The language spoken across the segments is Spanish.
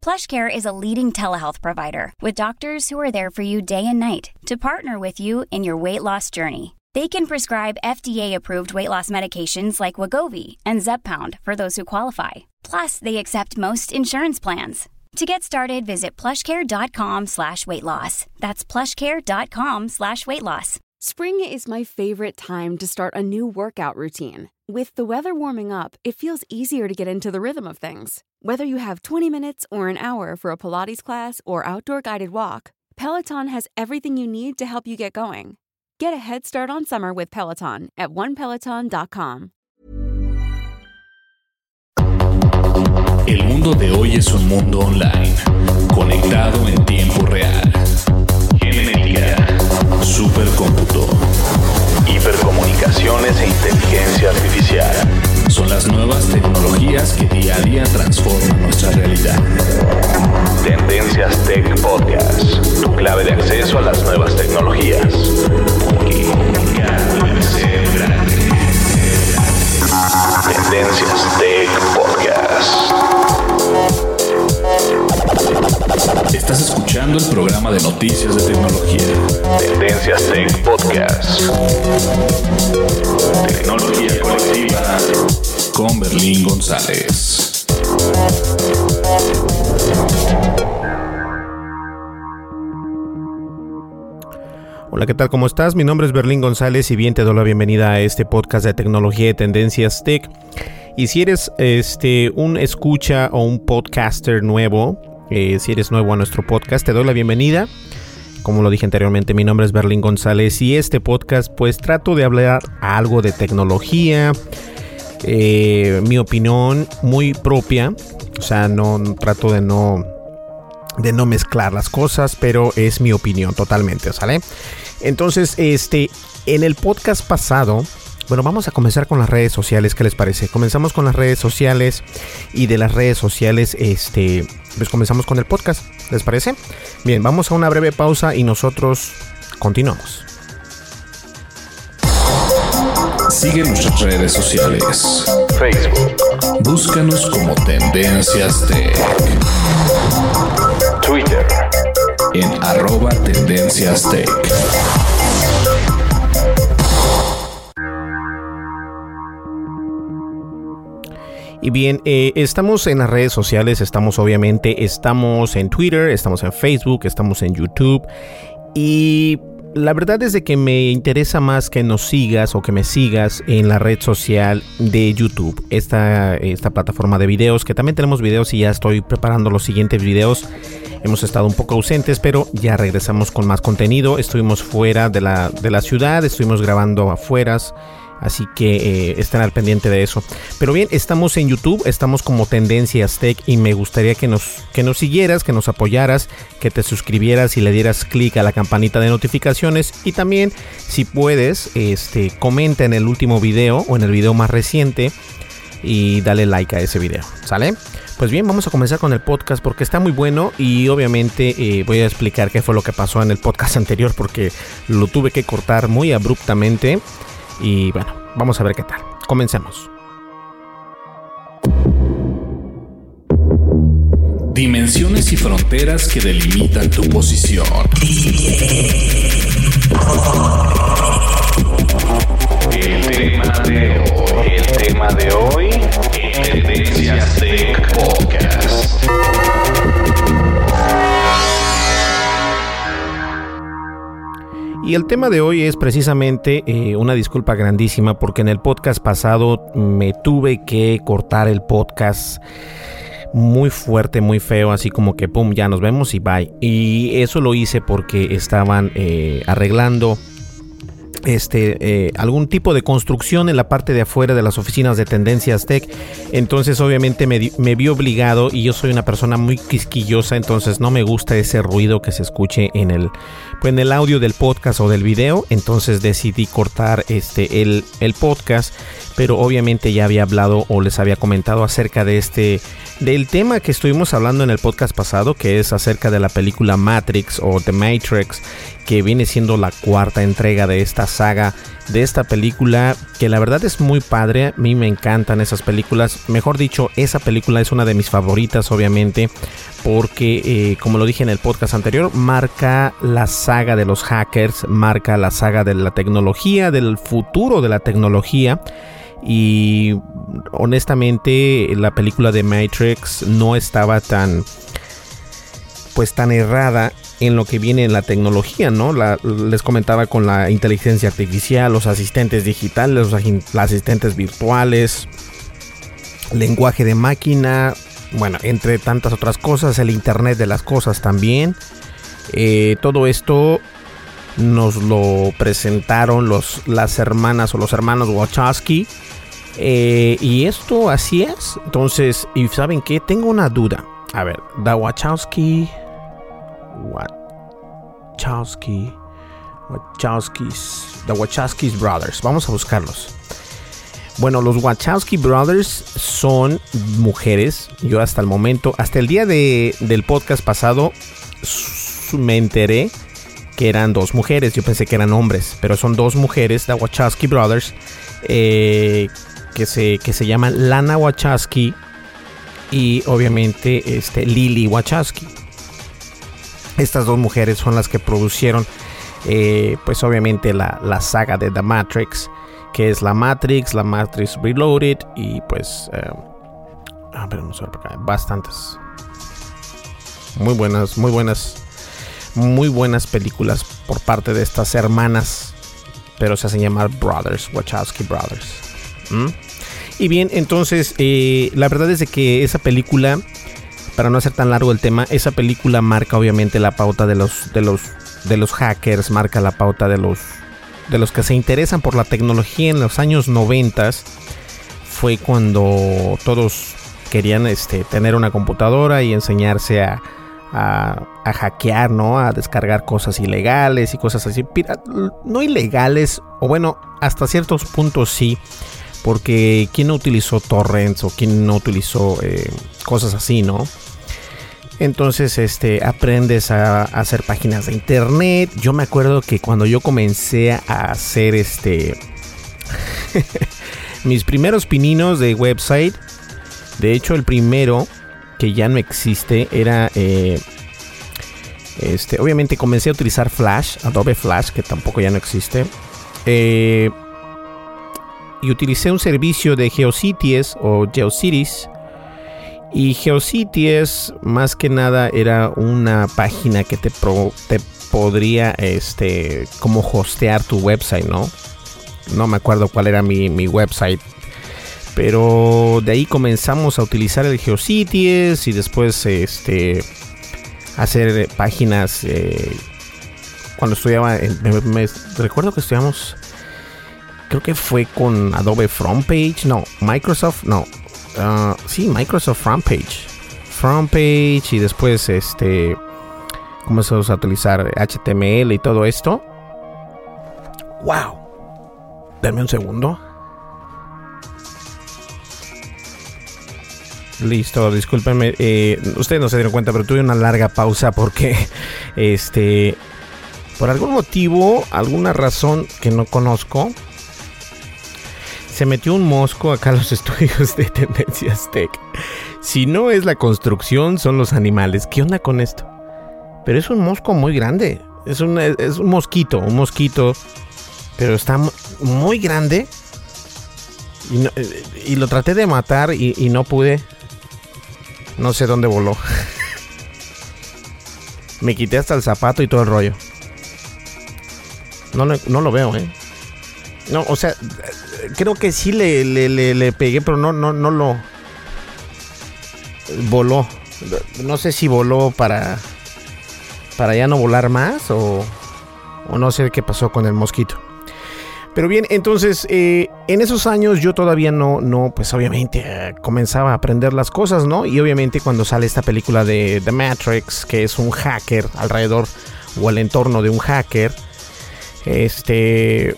PlushCare is a leading telehealth provider with doctors who are there for you day and night to partner with you in your weight loss journey. They can prescribe FDA-approved weight loss medications like Wagovi and Zepbound for those who qualify. Plus, they accept most insurance plans. To get started, visit plushcare.com slash weight loss. That's plushcare.com slash weight loss. Spring is my favorite time to start a new workout routine. With the weather warming up, it feels easier to get into the rhythm of things. Whether you have 20 minutes or an hour for a Pilates class or outdoor guided walk, Peloton has everything you need to help you get going. Get a head start on summer with Peloton at onepeloton.com. El mundo de hoy es un mundo online, conectado en tiempo real. Genética, supercómputo, hipercomunicaciones e inteligencia artificial. Son las nuevas tecnologías que día a día transforman nuestra realidad. Tendencias Tech Podcast, tu clave de acceso a las nuevas tecnologías. Tendencias Tech Podcast. Estás escuchando el programa de noticias de tecnología. Tendencias Tech Podcast. Tecnología colectiva con Berlín González. Hola, ¿qué tal? ¿Cómo estás? Mi nombre es Berlín González y bien te doy la bienvenida a este podcast de tecnología y tendencias tech. Y si eres este, un escucha o un podcaster nuevo, si eres nuevo a nuestro podcast, te doy la bienvenida. Como lo dije anteriormente, mi nombre es Berlín González y este podcast pues trato de hablar algo de tecnología, eh, mi opinión muy propia, o sea, no trato de no de no mezclar las cosas, pero es mi opinión totalmente, ¿sale? Entonces, este, en el podcast pasado, bueno, vamos a comenzar con las redes sociales, ¿qué les parece? Comenzamos con las redes sociales y de las redes sociales, este, pues comenzamos con el podcast, ¿les parece? Bien, vamos a una breve pausa y nosotros continuamos. Sigue nuestras redes sociales. Facebook. Búscanos como Tendencias Tech. Twitter. En arroba Tendencias Tech. Y bien, eh, estamos en las redes sociales, estamos obviamente, estamos en Twitter, estamos en Facebook, estamos en YouTube. Y la verdad es de que me interesa más que nos sigas o que me sigas en la red social de YouTube, esta, esta plataforma de videos, que también tenemos videos y ya estoy preparando los siguientes videos. Hemos estado un poco ausentes, pero ya regresamos con más contenido. Estuvimos fuera de la, de la ciudad, estuvimos grabando afueras. Así que eh, estén al pendiente de eso. Pero bien, estamos en YouTube, estamos como Tendencias Tech y me gustaría que nos, que nos siguieras, que nos apoyaras, que te suscribieras y le dieras clic a la campanita de notificaciones. Y también, si puedes, este, comenta en el último video o en el video más reciente y dale like a ese video. ¿Sale? Pues bien, vamos a comenzar con el podcast porque está muy bueno y obviamente eh, voy a explicar qué fue lo que pasó en el podcast anterior porque lo tuve que cortar muy abruptamente. Y bueno, vamos a ver qué tal. Comencemos. Dimensiones y fronteras que delimitan tu posición. El tema de hoy, el tema de hoy, Tendencias Tech Podcast. Y el tema de hoy es precisamente eh, una disculpa grandísima porque en el podcast pasado me tuve que cortar el podcast muy fuerte, muy feo, así como que pum, ya nos vemos y bye. Y eso lo hice porque estaban eh, arreglando este, eh, algún tipo de construcción en la parte de afuera de las oficinas de Tendencias Tech. Entonces, obviamente, me, me, vi obligado y yo soy una persona muy quisquillosa, entonces no me gusta ese ruido que se escuche en el, pues, en el audio del podcast o del video. Entonces decidí cortar este, el, el podcast, pero obviamente ya había hablado o les había comentado acerca de este, del tema que estuvimos hablando en el podcast pasado, que es acerca de la película Matrix o The Matrix que viene siendo la cuarta entrega de esta saga, de esta película, que la verdad es muy padre, a mí me encantan esas películas, mejor dicho, esa película es una de mis favoritas obviamente, porque eh, como lo dije en el podcast anterior, marca la saga de los hackers, marca la saga de la tecnología, del futuro de la tecnología. Y honestamente la película de Matrix no estaba tan pues tan errada en lo que viene en la tecnología, ¿no? les comentaba con la inteligencia artificial, los asistentes digitales, los asistentes virtuales, lenguaje de máquina, bueno, entre tantas otras cosas, el Internet de las cosas también. Eh, todo esto nos lo presentaron los, las hermanas o los hermanos Wachowski. Eh, y esto así es. Entonces, ¿y saben qué? Tengo una duda. A ver, The Wachowski Wachowski. Wachowskis. The Wachowskis Brothers. Vamos a buscarlos. Bueno, los Wachowski Brothers son mujeres. Yo hasta el momento, hasta el día de, del podcast pasado, me enteré que eran dos mujeres. Yo pensé que eran hombres, pero son dos mujeres, The Wachowski Brothers, eh, que, se, que se llaman Lana Wachowski y obviamente este, Lily Wachowski. Estas dos mujeres son las que producieron, eh, pues obviamente la, saga de The Matrix, que es la Matrix, la Matrix Reloaded y pues... Eh, a ver, vamos a ver acá. Bastantes. Muy buenas, muy buenas. Muy buenas películas por parte de estas hermanas. Pero se hacen llamar Brothers, Wachowski Brothers. ¿Mm? Y bien, entonces, eh, la verdad es de que esa película para no hacer tan largo el tema, esa película marca obviamente la pauta de los, de los, de los hackers, marca la pauta de los, de los que se interesan por la tecnología en los años 90. Fue cuando todos querían este, tener una computadora y enseñarse a, a, hackear, ¿no? A descargar cosas ilegales y cosas así. No ilegales, o bueno, hasta ciertos puntos sí. Porque quién no utilizó torrents o quién no utilizó eh, cosas así, ¿no? Entonces, este, aprendes a, hacer páginas de internet. Yo me acuerdo que cuando yo comencé a hacer este, mis primeros pininos de website, de hecho el primero que ya no existe era, eh, este, obviamente comencé a utilizar Flash, Adobe Flash, que tampoco ya no existe. Eh, y utilicé un servicio de GeoCities o GeoCities y GeoCities más que nada era una página que te, te podría este como hostear tu website, ¿no? No me acuerdo cuál era mi, website. Pero de ahí comenzamos a utilizar el GeoCities y después este hacer páginas eh, cuando estudiaba me, recuerdo que estudiamos creo que fue con Adobe Frontpage, no, Microsoft, no, Ah, sí, Microsoft Frontpage. Frontpage y después este comenzamos a utilizar HTML y todo esto. ¡Wow! Dame un segundo. Listo, discúlpenme. Eh, ustedes no se dieron cuenta, pero tuve una larga pausa porque, este, por algún motivo, alguna razón que no conozco, se metió un mosco acá a los estudios de Tendencias Tech. Si no es la construcción, son los animales. ¿Qué onda con esto? Pero es un mosco muy grande. Es un, es un mosquito, un mosquito. Pero está muy grande. Y, lo traté de matar y, no pude. No sé dónde voló. Me quité hasta el zapato y todo el rollo. No, no lo veo, ¿eh? No, o sea, creo que sí le, le, pegué, pero no, no, no lo voló. No sé si voló para para ya no volar más o, o no sé qué pasó con el mosquito. Pero bien, entonces, eh, en esos años yo todavía no, no, pues obviamente eh, comenzaba a aprender las cosas, ¿no? Y obviamente cuando sale esta película de The Matrix, que es un hacker alrededor o el entorno de un hacker, este,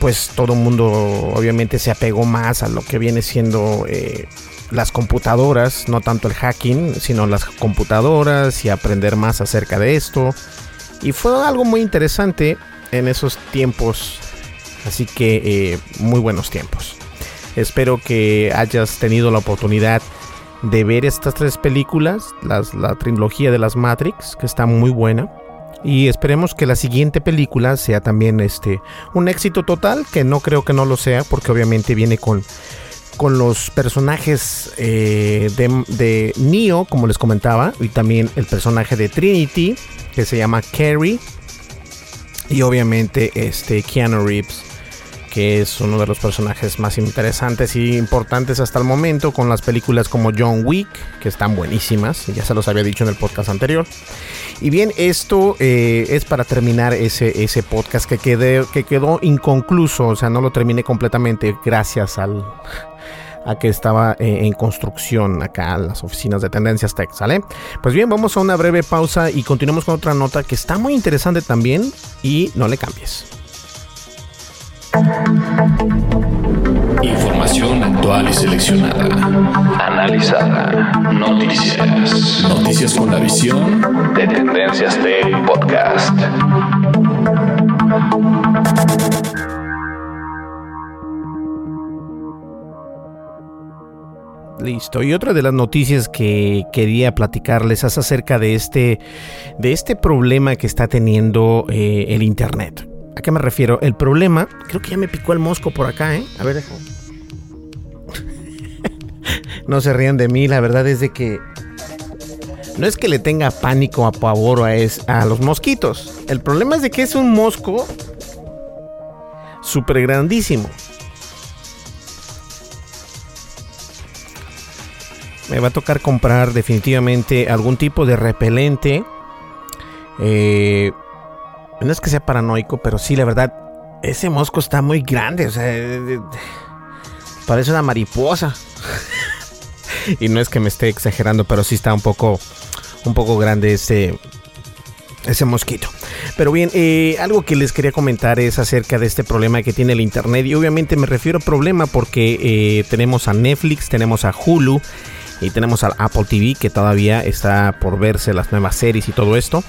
pues todo el mundo obviamente se apegó más a lo que viene siendo eh, las computadoras, no tanto el hacking, sino las computadoras y aprender más acerca de esto. Y fue algo muy interesante en esos tiempos Así que eh, muy buenos tiempos. Espero que hayas tenido la oportunidad de ver estas tres películas, la trilogía de las Matrix, que está muy buena. Y esperemos que la siguiente película sea también este, un éxito total, que no creo que no lo sea, porque obviamente viene con, con los personajes eh, de, de Neo, como les comentaba, y también el personaje de Trinity, que se llama Carrie, y obviamente este Keanu Reeves que es uno de los personajes más interesantes y importantes hasta el momento, con las películas como John Wick, que están buenísimas, ya se los había dicho en el podcast anterior. Y bien, esto eh, es para terminar ese, ese podcast que, quedé, que quedó inconcluso, o sea, no lo terminé completamente gracias al, a que estaba eh, en construcción acá en las oficinas de Tendencias Tech, ¿sale? Pues bien, vamos a una breve pausa y continuamos con otra nota que está muy interesante también y no le cambies. Información actual y seleccionada. Analizada. Noticias. Noticias con la visión de Tendencias Tech Podcast. Listo. Y otra de las noticias que quería platicarles es acerca de este, de este problema que está teniendo eh, el Internet. ¿A qué me refiero? El problema, creo que ya me picó el mosco por acá, ¿eh? A ver, déjame. no se rían de mí, la verdad es de que no es que le tenga pánico a pavor a, a los mosquitos. El problema es de que es un mosco súper grandísimo. Me va a tocar comprar definitivamente algún tipo de repelente. Eh, no es que sea paranoico, pero sí, la verdad, ese mosco está muy grande. O sea, parece una mariposa. y no es que me esté exagerando, pero sí está un poco, un poco grande ese, ese mosquito. Pero bien, eh, algo que les quería comentar es acerca de este problema que tiene el Internet. Y obviamente me refiero a problema porque eh, tenemos a Netflix, tenemos a Hulu y tenemos al Apple TV que todavía está por verse las nuevas series y todo esto.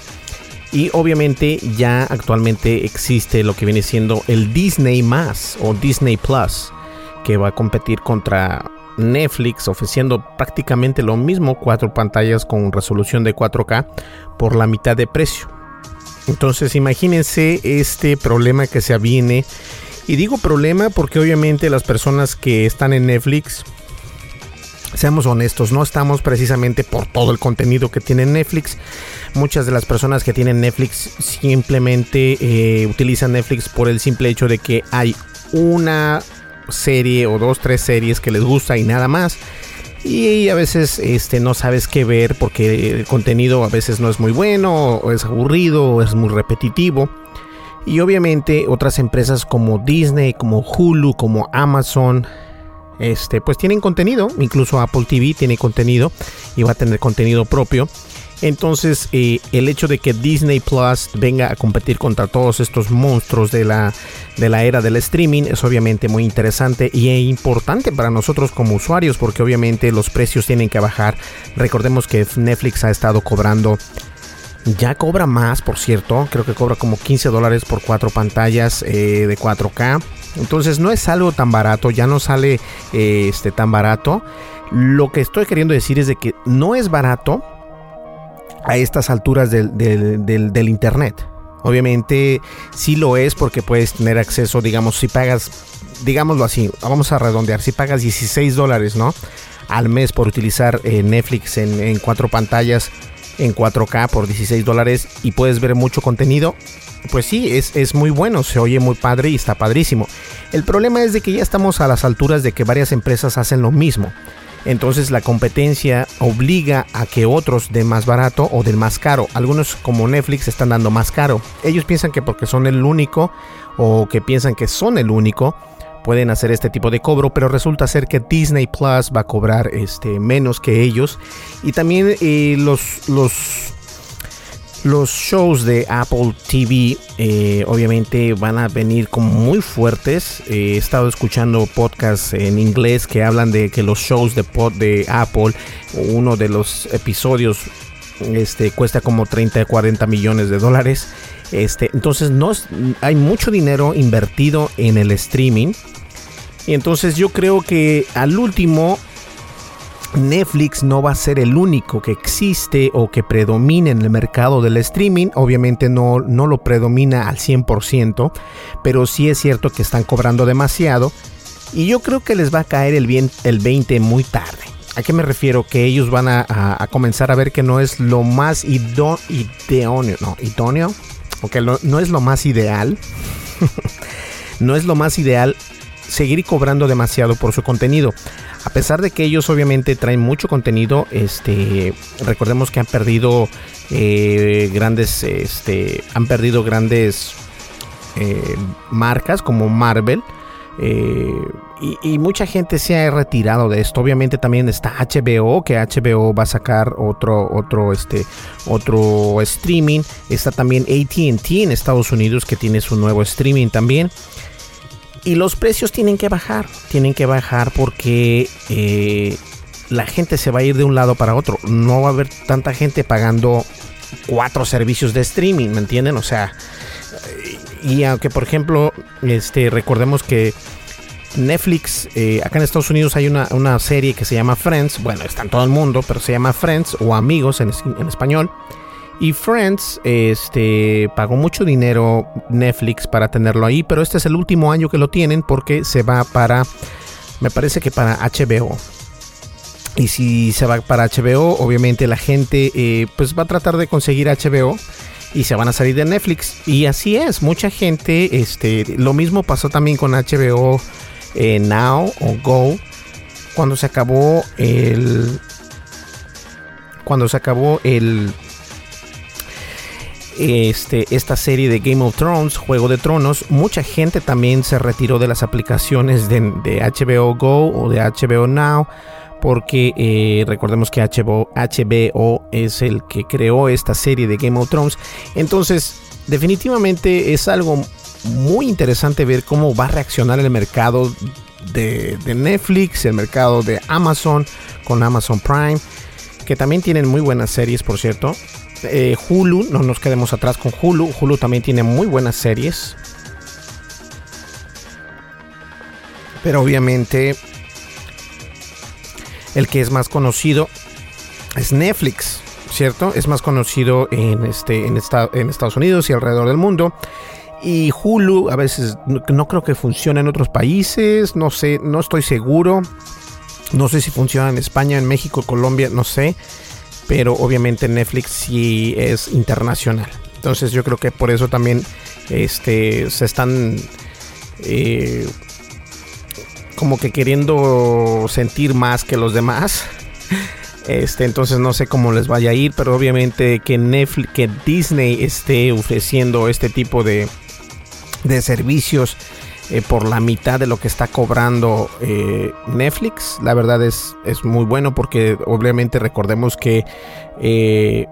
Y obviamente ya actualmente existe lo que viene siendo el Disney más o Disney Plus, que va a competir contra Netflix ofreciendo prácticamente lo mismo, cuatro pantallas con resolución de 4K por la mitad de precio. Entonces imagínense este problema que se aviene. Y digo problema porque obviamente las personas que están en Netflix seamos honestos, no estamos precisamente por todo el contenido que tiene Netflix. Muchas de las personas que tienen Netflix simplemente eh, utilizan Netflix por el simple hecho de que hay una serie o dos, tres series que les gusta y nada más. Y a veces este, no sabes qué ver porque el contenido a veces no es muy bueno, o es aburrido, o es muy repetitivo. Y obviamente otras empresas como Disney, como Hulu, como Amazon, este, pues tienen contenido, incluso Apple TV tiene contenido y va a tener contenido propio. Entonces, eh, el hecho de que Disney Plus venga a competir contra todos estos monstruos de la, de la era del streaming es obviamente muy interesante y es importante para nosotros como usuarios porque obviamente los precios tienen que bajar. Recordemos que Netflix ha estado cobrando ya cobra más, por cierto. Creo que cobra como 15 dólares por cuatro pantallas eh, de 4K. Entonces no es algo tan barato, ya no sale eh, este, tan barato. Lo que estoy queriendo decir es de que no es barato a estas alturas del, internet. Obviamente sí lo es porque puedes tener acceso, digamos, si pagas, digámoslo así, vamos a redondear, si pagas 16 dólares, ¿no? Al mes por utilizar eh, Netflix en, en cuatro pantallas en 4K por 16 dólares y puedes ver mucho contenido, pues sí, es, es, muy bueno, se oye muy padre y está padrísimo. El problema es de que ya estamos a las alturas de que varias empresas hacen lo mismo. Entonces la competencia obliga a que otros den más barato o den más caro. Algunos como Netflix están dando más caro. Ellos piensan que porque son el único o que piensan que son el único pueden hacer este tipo de cobro, pero resulta ser que Disney Plus va a cobrar este, menos que ellos. Y también eh, los, los, los shows de Apple TV eh, obviamente van a venir como muy fuertes. Eh, he estado escuchando podcasts en inglés que hablan de que los shows de, pod, de Apple, uno de los episodios este, cuesta como 30 40 millones de dólares. Este, entonces no hay mucho dinero invertido en el streaming. Y entonces yo creo que al último Netflix no va a ser el único que existe o que predomine en el mercado del streaming. Obviamente no, no lo predomina al 100%, pero sí es cierto que están cobrando demasiado. Y yo creo que les va a caer el, bien, el 20 muy tarde. ¿A qué me refiero? Que ellos van a, comenzar a ver que no es lo más idóneo, no, idóneo, porque no es lo más ideal. no es lo más ideal seguir cobrando demasiado por su contenido. A pesar de que ellos obviamente traen mucho contenido, este, recordemos que han perdido eh, grandes, este, han perdido grandes eh, marcas como Marvel. Eh, y, mucha gente se ha retirado de esto. Obviamente también está HBO, que HBO va a sacar otro, otro, este, otro streaming. Está también ATT en Estados Unidos, que tiene su nuevo streaming también. Y los precios tienen que bajar, tienen que bajar porque eh, la gente se va a ir de un lado para otro. No va a haber tanta gente pagando cuatro servicios de streaming, ¿me entienden? O sea, y aunque por ejemplo, este, recordemos que Netflix, eh, acá en Estados Unidos hay una, una, serie que se llama Friends, bueno, está en todo el mundo, pero se llama Friends o Amigos en, en español. Y Friends este, pagó mucho dinero Netflix para tenerlo ahí, pero este es el último año que lo tienen porque se va para, me parece que para HBO. Y si se va para HBO, obviamente la gente eh, pues va a tratar de conseguir HBO y se van a salir de Netflix. Y así es, mucha gente, este, lo mismo pasó también con HBO eh, Now o Go. Cuando se acabó el... Cuando se acabó el este, esta serie de Game of Thrones, Juego de Tronos, mucha gente también se retiró de las aplicaciones de, HBO Go o de HBO Now porque eh, recordemos que HBO, es el que creó esta serie de Game of Thrones. Entonces, definitivamente es algo muy interesante ver cómo va a reaccionar el mercado de, de, Netflix, el mercado de Amazon con Amazon Prime, que también tienen muy buenas series, por cierto. Eh, Hulu, no nos quedemos atrás con Hulu. Hulu también tiene muy buenas series. Pero obviamente el que es más conocido es Netflix, ¿cierto? Es más conocido en, este, en, en Estados Unidos y alrededor del mundo. Y Hulu a veces no, no, creo que funcione en otros países, no sé, no estoy seguro. No sé si funciona en España, en México, Colombia, no sé pero obviamente Netflix sí es internacional. Entonces yo creo que por eso también este, se están eh, como que queriendo sentir más que los demás. Este, entonces no sé cómo les vaya a ir, pero obviamente que Netflix, que Disney esté ofreciendo este tipo de, de servicios eh, por la mitad de lo que está cobrando eh, Netflix. La verdad es, es muy bueno porque obviamente recordemos que eh,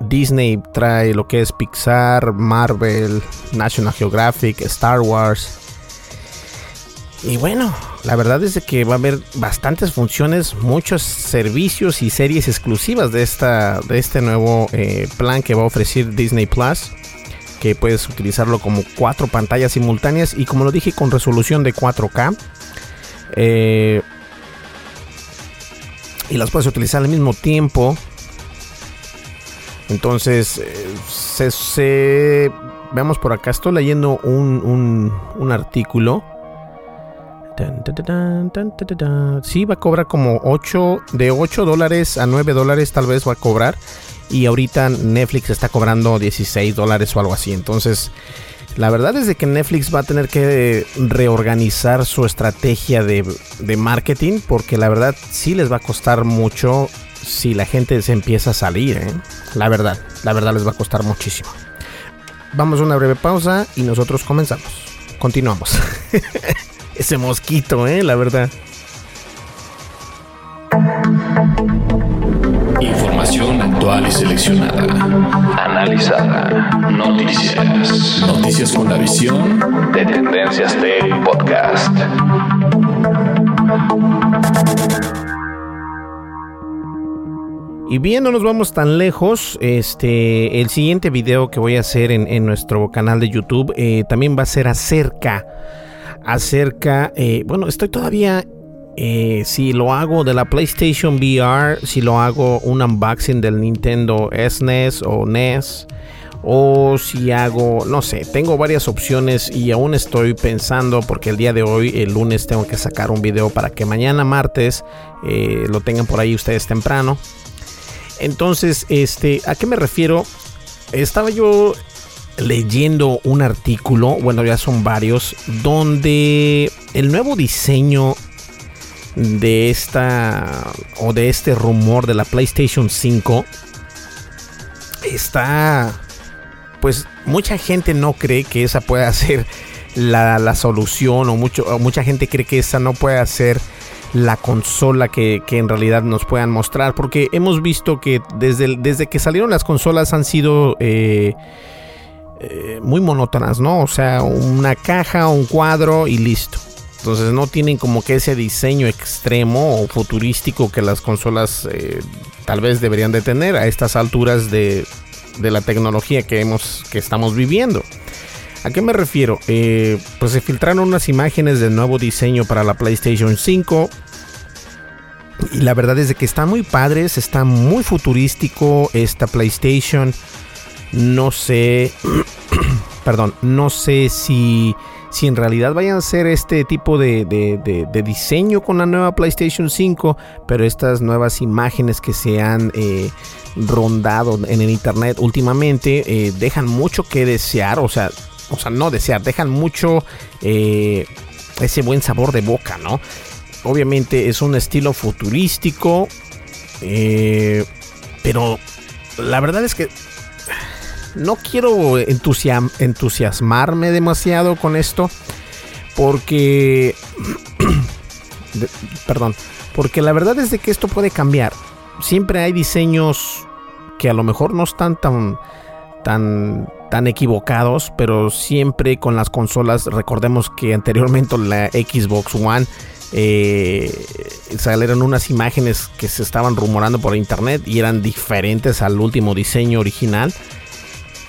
Disney trae lo que es Pixar, Marvel, National Geographic, Star Wars. Y bueno, la verdad es que va a haber bastantes funciones, muchos servicios y series exclusivas de, esta, de este nuevo plan que va a ofrecer Disney Plus puedes utilizarlo como cuatro pantallas simultáneas y como lo dije con resolución de 4K. Eh, y las puedes utilizar al mismo tiempo. Entonces, eh, se, veamos por acá. Estoy leyendo un, un, artículo. Sí, va a cobrar como 8, de 8 dólares a 9 dólares tal vez va a cobrar y ahorita Netflix está cobrando 16 dólares o algo así. Entonces, la verdad es de que Netflix va a tener que reorganizar su estrategia de, marketing porque la verdad sí les va a costar mucho si la gente se empieza a salir. ¿eh? La verdad, la verdad les va a costar muchísimo. Vamos a una breve pausa y nosotros comenzamos. continuamos. Ese mosquito, ¿eh? La verdad. Información actual y seleccionada. Analizada. Noticias. Noticias con la visión de Tendencias Tech Podcast. Y bien, no nos vamos tan lejos. Este, el siguiente video que voy a hacer en, nuestro canal de YouTube eh, también va a ser acerca, acerca, eh, bueno, estoy todavía, eh, si lo hago de la PlayStation VR, si lo hago un unboxing del Nintendo SNES o NES, o si hago, no sé, tengo varias opciones y aún estoy pensando porque el día de hoy, el lunes, tengo que sacar un video para que mañana martes lo tengan por ahí ustedes temprano. Entonces, este, ¿a qué me refiero? Estaba yo leyendo un artículo, bueno, ya son varios, donde el nuevo diseño de esta o de este rumor de la PlayStation 5 está pues mucha gente no cree que esa pueda ser la, solución o, mucho, mucha gente cree que esa no puede ser la consola que, en realidad nos puedan mostrar. Porque hemos visto que desde, desde que salieron las consolas han sido eh, eh, muy monótonas, ¿no? O sea, una caja, un cuadro y listo. Entonces no tienen como que ese diseño extremo o futurístico que las consolas eh, tal vez deberían de tener a estas alturas de, de la tecnología que, hemos, que estamos viviendo. ¿A qué me refiero? pues se filtraron unas imágenes del nuevo diseño para la PlayStation 5. Y la verdad es de que están muy padres, está muy futurístico esta PlayStation. No sé, perdón, no sé si, si en realidad vayan a ser este tipo de, diseño con la nueva PlayStation 5, pero estas nuevas imágenes que se han eh, rondado en el internet últimamente eh, dejan mucho que desear, o sea, o sea, no desear, dejan mucho eh, ese buen sabor de boca, ¿no? Obviamente es un estilo futurístico. Eh, pero la verdad es que no quiero entusiasmarme demasiado con esto. Porque... perdón. Porque la verdad es de que esto puede cambiar. Siempre hay diseños que a lo mejor no están tan, tan, tan equivocados, pero siempre con las consolas, recordemos que anteriormente la Xbox One eh, salieron unas imágenes que se estaban rumorando por internet y eran diferentes al último diseño original.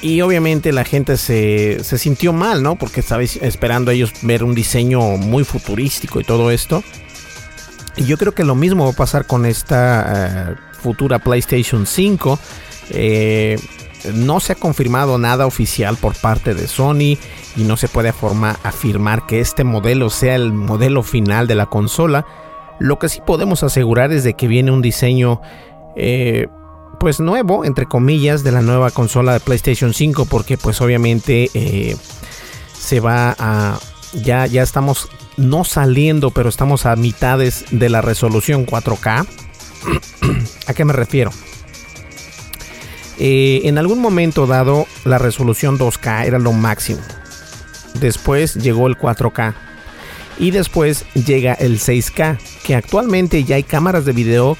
Y obviamente la gente se, sintió mal, ¿no? Porque estaba esperando ellos ver un diseño muy futurístico y todo esto. Y yo creo que lo mismo va a pasar con esta eh, futura PlayStation 5. Eh, no se ha confirmado nada oficial por parte de Sony y no se puede afirmar que este modelo sea el modelo final de la consola. Lo que sí podemos asegurar es de que viene un diseño eh, pues nuevo, entre comillas, de la nueva consola de PlayStation 5 porque pues obviamente eh, se va a... Ya, ya estamos no saliendo, pero estamos a mitades de la resolución 4K. ¿A qué me refiero? Eh, en algún momento dado, la resolución 2K era lo máximo. Después llegó el 4K. Y después llega el 6K, que actualmente ya hay cámaras de video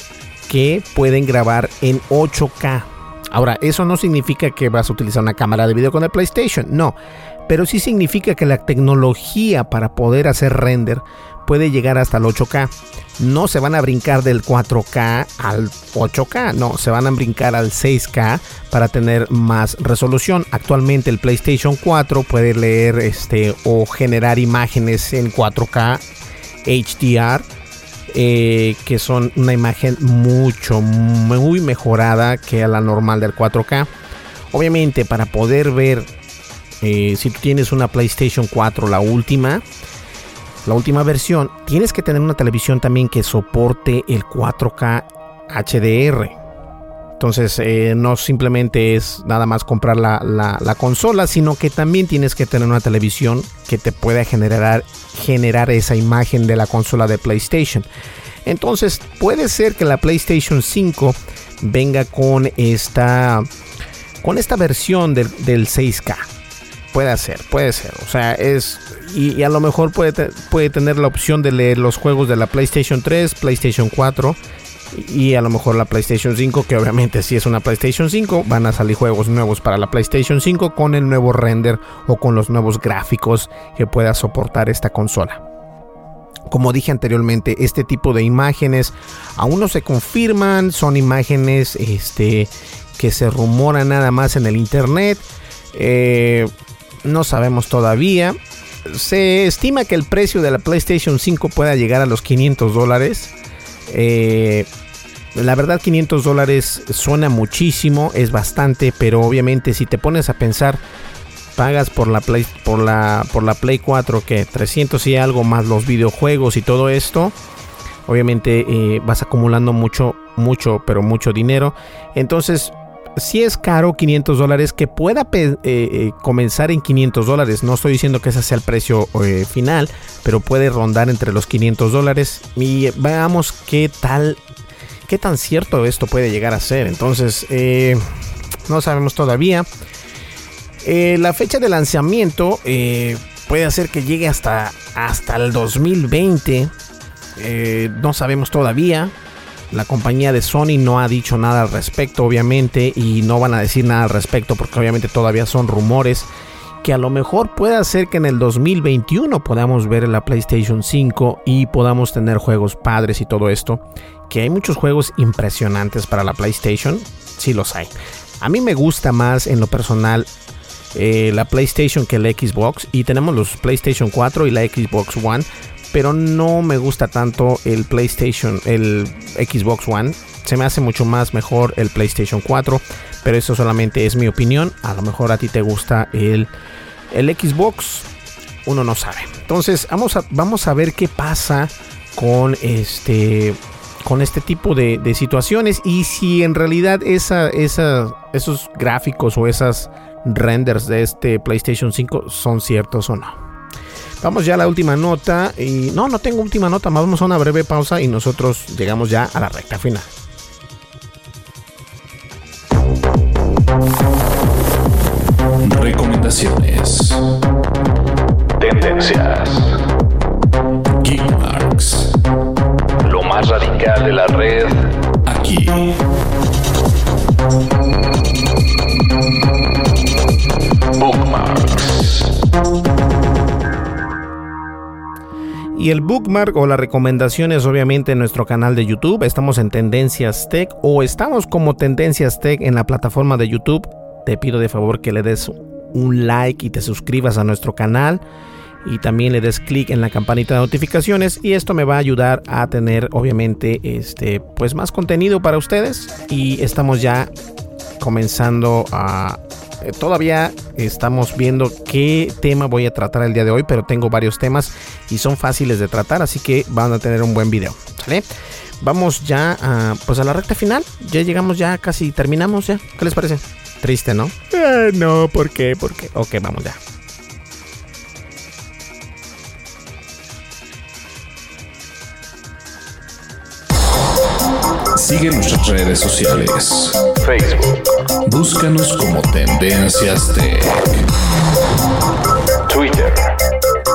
que pueden grabar en 8K. Ahora, eso no significa que vas a utilizar una cámara de video con el PlayStation, no. Pero sí significa que la tecnología para poder hacer render puede llegar hasta el 8K. No se van a brincar del 4K al 8K, no, se van a brincar al 6K para tener más resolución. Actualmente el PlayStation 4 puede leer este o generar imágenes en 4K HDR. Eh, que son una imagen mucho, muy mejorada que a la normal del 4K. Obviamente, para poder ver, eh, si tú tienes una PlayStation 4, la última, la última versión, tienes que tener una televisión también que soporte el 4K HDR. Entonces, eh, no simplemente es nada más comprar la, consola, sino que también tienes que tener una televisión que te pueda generar, generar esa imagen de la consola de PlayStation. Entonces, puede ser que la PlayStation 5 venga con esta, con esta versión del, del 6K puede ser, puede ser. O sea, es. Y, a lo mejor puede, puede tener la opción de leer los juegos de la PlayStation 3, PlayStation 4 y a lo mejor la PlayStation 5, que obviamente si es una PlayStation 5, van a salir juegos nuevos para la PlayStation 5 con el nuevo render o con los nuevos gráficos que pueda soportar esta consola. Como dije anteriormente, este tipo de imágenes aún no se confirman, son imágenes este, que se rumoran nada más en el internet. Eh, no sabemos todavía. Se estima que el precio de la PlayStation 5 pueda llegar a los 500 dólares. Eh, la verdad 500 dólares suena muchísimo, es bastante, pero obviamente si te pones a pensar, pagas por la Play, por la, por la Play 4 que 300 y algo más los videojuegos y todo esto, obviamente eh, vas acumulando mucho, mucho, pero mucho dinero. Entonces, si es caro 500 dólares, que pueda eh, comenzar en 500 dólares. No estoy diciendo que ese sea el precio final, pero puede rondar entre los 500 dólares. Y veamos qué tal qué tan cierto esto puede llegar a ser. Entonces, eh, no sabemos todavía. Eh, la fecha de lanzamiento eh, puede hacer que llegue hasta, hasta el 2020. no sabemos todavía. La compañía de Sony no ha dicho nada al respecto, obviamente, y no van a decir nada al respecto porque obviamente todavía son rumores que a lo mejor puede hacer que en el 2021 podamos ver la PlayStation 5 y podamos tener juegos padres y todo esto. Que hay muchos juegos impresionantes para la PlayStation, sí los hay. A mí me gusta más en lo personal eh, la PlayStation que la Xbox y tenemos los PlayStation 4 y la Xbox One, pero no me gusta tanto el PlayStation, el Xbox One. Se me hace mucho más mejor el PlayStation 4, pero eso solamente es mi opinión. A lo mejor a ti te gusta el el Xbox, uno no sabe. Entonces, vamos a, vamos a ver qué pasa con este con este tipo de, situaciones y si en realidad esa, esos gráficos o esas renders de este PlayStation 5 son ciertos o no. Vamos ya a la última nota y no, no tengo última nota, vamos a una breve pausa y nosotros llegamos ya a la recta final. Recomendaciones. Tendencias. Geekmarks. Lo más radical de la red aquí. Bookmarks. Y el bookmark o la recomendación es obviamente en nuestro canal de YouTube. Estamos en Tendencias Tech o estamos como Tendencias Tech en la plataforma de YouTube. Te pido de favor que le des un like y te suscribas a nuestro canal y también le des clic en la campanita de notificaciones y esto me va a ayudar a tener obviamente este pues más contenido para ustedes y estamos ya comenzando a eh, todavía estamos viendo qué tema voy a tratar el día de hoy pero tengo varios temas y son fáciles de tratar así que van a tener un buen video vamos ya a, pues a la recta final ya llegamos ya casi terminamos ya qué les parece Triste, ¿no? Eh, no, ¿por qué? ¿Por qué? Ok, vamos ya. Sigue nuestras redes sociales. Facebook. Búscanos como Tendencias Tech. Twitter.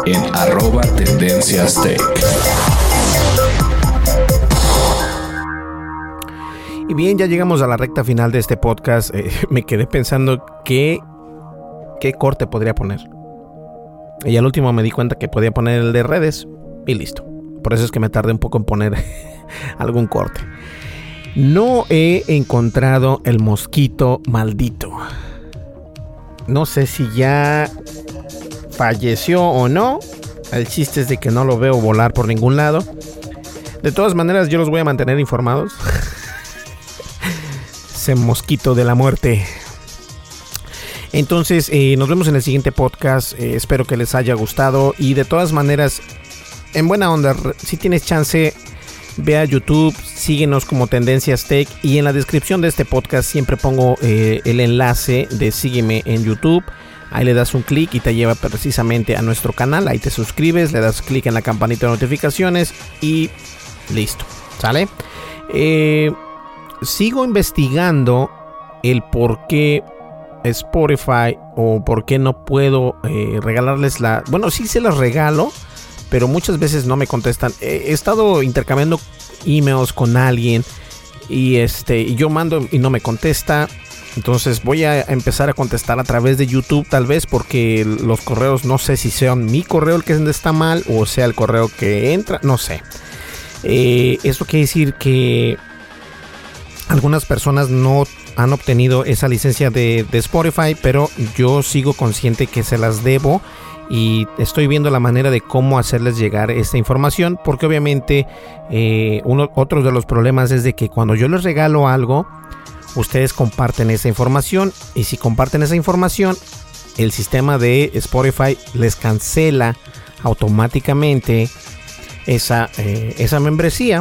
En arroba Tendencias Tech. Y bien, ya llegamos a la recta final de este podcast. Eh, me quedé pensando qué, qué corte podría poner. Y al último me di cuenta que podía poner el de redes y listo. Por eso es que me tardé un poco en poner algún corte. No he encontrado el mosquito maldito. No sé si ya falleció o no. El chiste es de que no lo veo volar por ningún lado. De todas maneras, yo los voy a mantener informados. ese mosquito de la muerte. Entonces, eh, nos vemos en el siguiente podcast. Eh, espero que les haya gustado. Y de todas maneras, en buena onda, si tienes chance, ve a YouTube, síguenos como Tendencias Tech. Y en la descripción de este podcast siempre pongo eh, el enlace de sígueme en YouTube. Ahí le das un clic y te lleva precisamente a nuestro canal. Ahí te suscribes, le das clic en la campanita de notificaciones y listo. ¿Sale? Eh sigo investigando el por qué Spotify o por qué no puedo eh, regalarles la... Bueno, sí se las regalo, pero muchas veces no me contestan. He estado intercambiando emails con alguien y este yo mando y no me contesta. Entonces voy a empezar a contestar a través de YouTube tal vez porque los correos no sé si sean mi correo el que está mal o sea el correo que entra, no sé. Eh, eso quiere decir que algunas personas no han obtenido esa licencia de, Spotify, pero yo sigo consciente que se las debo y estoy viendo la manera de cómo hacerles llegar esta información porque obviamente eh, uno, otro de los problemas es de que cuando yo les regalo algo ustedes comparten esa información y si comparten esa información el sistema de Spotify les cancela automáticamente esa, eh, esa membresía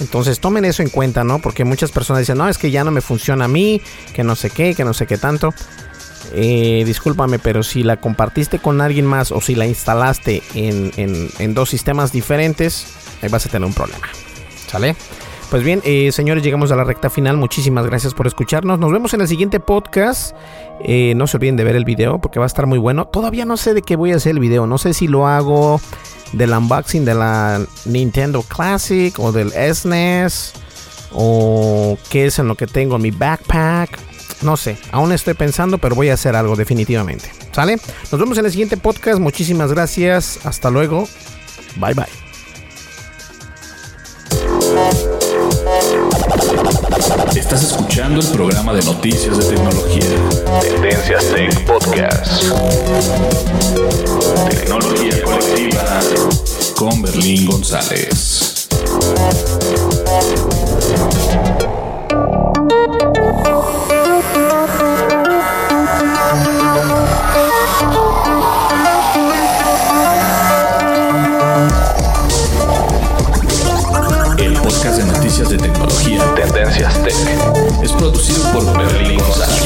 entonces tomen eso en cuenta, ¿no? Porque muchas personas dicen, no, es que ya no me funciona a mí, que no sé qué, que no sé qué tanto. Eh, discúlpame, pero si la compartiste con alguien más o si la instalaste en, en, dos sistemas diferentes, ahí vas a tener un problema. ¿Sale? Pues bien, eh, señores, llegamos a la recta final. Muchísimas gracias por escucharnos. Nos vemos en el siguiente podcast. Eh, no se olviden de ver el video porque va a estar muy bueno. Todavía no sé de qué voy a hacer el video. No sé si lo hago del unboxing de la Nintendo Classic o del SNES e o qué es en lo que tengo en mi backpack. No sé, aún estoy pensando, pero voy a hacer algo definitivamente. ¿Sale? Nos vemos en el siguiente podcast. Muchísimas gracias. Hasta luego. Bye bye. Estás escuchando el programa de noticias de tecnología. Tendencias Tech Podcast. Tecnología colectiva con Berlín González. Tecnología. Tendencias Tech. Es producido por Berlín González.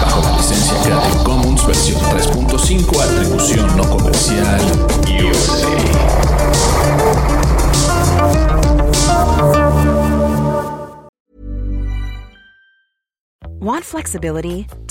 Bajo la licencia Creative Commons versión 3.5, atribución no comercial. USA. Want flexibility?